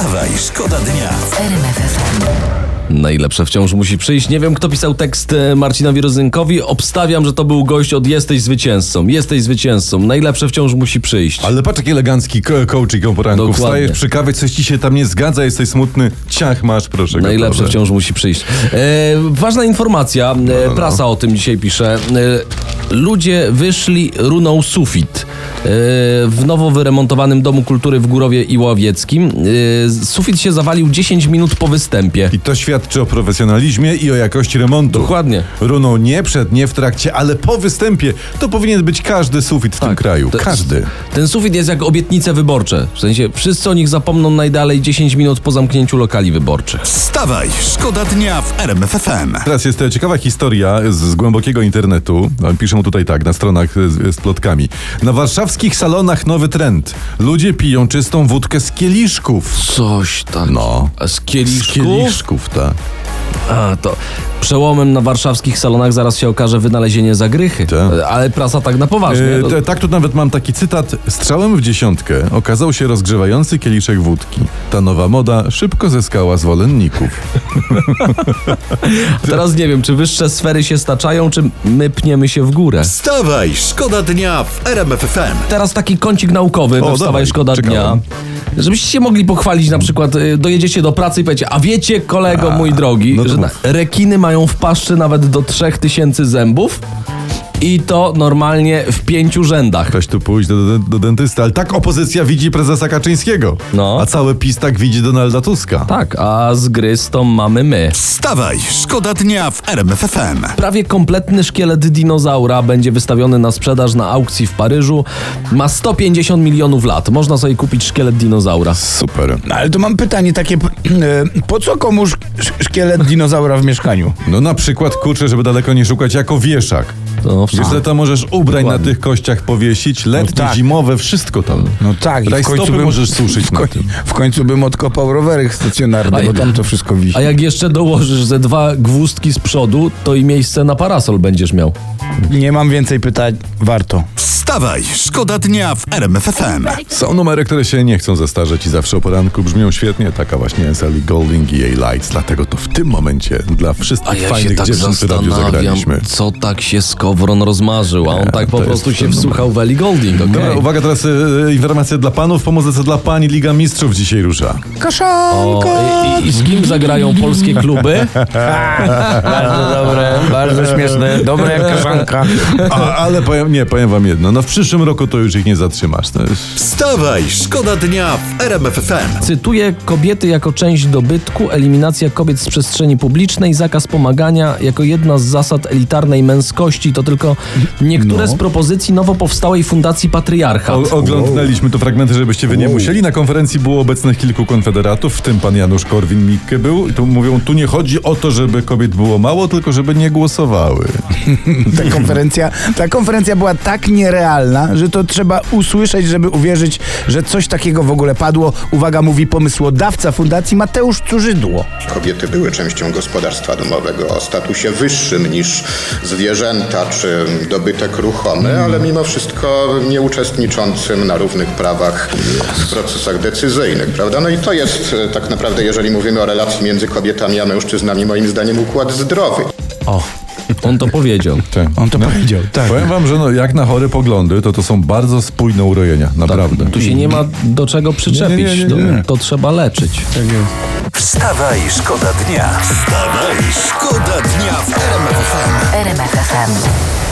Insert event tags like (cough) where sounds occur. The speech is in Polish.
Wstawaj, szkoda dnia. Najlepsze wciąż musi przyjść. Nie wiem, kto pisał tekst e, Marcinowi Rozynkowi. Obstawiam, że to był gość od Jesteś zwycięzcą. Jesteś zwycięzcą. Najlepsze wciąż musi przyjść. Ale patrz jaki elegancki ko- coaching o poranku. Dokładnie. Wstajesz przy kawie, coś ci się tam nie zgadza, jesteś smutny. Ciach masz, proszę. Najlepsze gotowe. wciąż musi przyjść. E, ważna informacja, e, prasa o tym dzisiaj pisze. E, ludzie wyszli runą sufit. E, w nowo wyremontowanym Domu Kultury w Górowie i Ławieckim. E, sufit się zawalił 10 minut po występie. I to świadczy o profesjonalizmie i o jakości remontu. Dokładnie. Runą nie przed, nie w trakcie, ale po występie. To powinien być każdy sufit w tym kraju. Tak. Każdy. Ten sufit jest jak obietnice wyborcze. W sensie wszyscy o nich zapomną najdalej 10 minut po zamknięciu lokali wyborczych. Wstawaj, szkoda dnia w RMF FM. Teraz jest e, ciekawa historia z, z głębokiego internetu. Piszą tutaj tak, na stronach z, z plotkami. Na warszawskich salonach nowy trend. Ludzie piją czystą wódkę z kieliszków. Coś tak. No. A z kieliszków? Z kieliszków, tak. A, to przełomem na warszawskich salonach zaraz się okaże wynalezienie zagrychy. Tak. Ale prasa tak na poważnie. E, No, te- tak, tu nawet mam taki cytat. Strzałem w dziesiątkę okazał się rozgrzewający kieliszek wódki. Ta nowa moda szybko zyskała zwolenników. (laughs) teraz nie wiem, czy wyższe sfery się staczają, czy my pniemy się w górę. Wstawaj, szkoda dnia w RMF FM. Teraz taki kącik naukowy, O, we Wstawaj dawaj, Szkoda czekałem. Dnia. Żebyście się mogli pochwalić, na przykład y, dojedziecie do pracy i powiecie, a wiecie kolego mój drogi, no że rekiny mają w paszczy nawet do 3000 zębów i to normalnie w pięciu rzędach. Weź tu pójść do, do, do dentysty, ale tak opozycja widzi prezesa Kaczyńskiego. No. A cały PiS tak widzi Donalda Tuska. Tak, a z grystą mamy my. Wstawaj, szkoda dnia w RMF FM. Prawie kompletny szkielet dinozaura będzie wystawiony na sprzedaż na aukcji w Paryżu. Ma 150 milionów lat. Można sobie kupić szkielet dinozaura. Super. No ale to mam pytanie takie, e, po co komuś sz- szkielet dinozaura w mieszkaniu? No na przykład kurczę, żeby daleko nie szukać, jako wieszak. To Wiesz, ile możesz ubrań na tych kościach powiesić, letnie, tak. zimowe, wszystko tam. No tak, i w końcu bym, możesz suszyć w, koń, w końcu bym odkopał rowery stacjonarne, A bo tam to wszystko wisi. A jak jeszcze dołożysz ze dwa gwózdki z przodu, to i miejsce na parasol będziesz miał. Nie mam więcej pytań, warto. Wstawaj, szkoda dnia w RMF FM. Są numery, które się nie chcą zestarzeć i zawsze o poranku brzmią świetnie. Taka właśnie jest Ellie Golding i jej Lights. Dlatego to w tym momencie dla wszystkich A ja się fajnych tak dziewczyn przy radiu zagraliśmy. co tak się Skowron rozmarzył, a on tak po prostu się wsłuchał w Ellie Golding, okej? Dobra, uwaga, teraz e, informacja dla panów, po muzyce dla pani. Liga Mistrzów dzisiaj rusza. O, i, I z kim zagrają polskie kluby? (laughs) Bardzo dobre, bardzo śmieszne, dobre jak kaszanka. A, ale powiem, nie, powiem wam jedno. No w przyszłym roku to już ich nie zatrzymasz. To jest... Wstawaj, szkoda dnia w RMF FM. Cytuję kobiety jako część dobytku, eliminacja kobiet z przestrzeni publicznej, zakaz pomagania jako jedna z zasad elitarnej męskości. To tylko niektóre z propozycji nowo powstałej Fundacji Patriarchat. O, oglądaliśmy to fragmenty, żebyście wy nie musieli. Na konferencji było obecnych kilku konfederatów, w tym pan Janusz Korwin-Mikke był. I tu mówią, tu nie chodzi o to, żeby kobiet było mało, tylko żeby nie głosowały. Ta konferencja, ta konferencja była tak nierealna, że to trzeba usłyszeć, żeby uwierzyć, że coś takiego w ogóle padło. Uwaga, mówi pomysłodawca fundacji Mateusz Curzydło. Kobiety były częścią gospodarstwa domowego o statusie wyższym niż zwierzęta czy dobytek ruchomy, ale mimo wszystko nie uczestniczącym na równych prawach w procesach decyzyjnych, prawda? No i to jest e, tak naprawdę, jeżeli mówimy o relacji między kobietami a mężczyznami, moim zdaniem układ zdrowy. O, tak. On to powiedział. (laughs) Tak. On to no, powiedział, tak. Powiem wam, że no, jak na chore poglądy, to to są bardzo spójne urojenia, tak. naprawdę. Tak, tu się nie ma do czego przyczepić, nie, nie, nie, to, to, trzeba leczyć. Tak jest. Wstawaj, szkoda dnia. Wstawaj, szkoda dnia w RMFFM. RMFFM.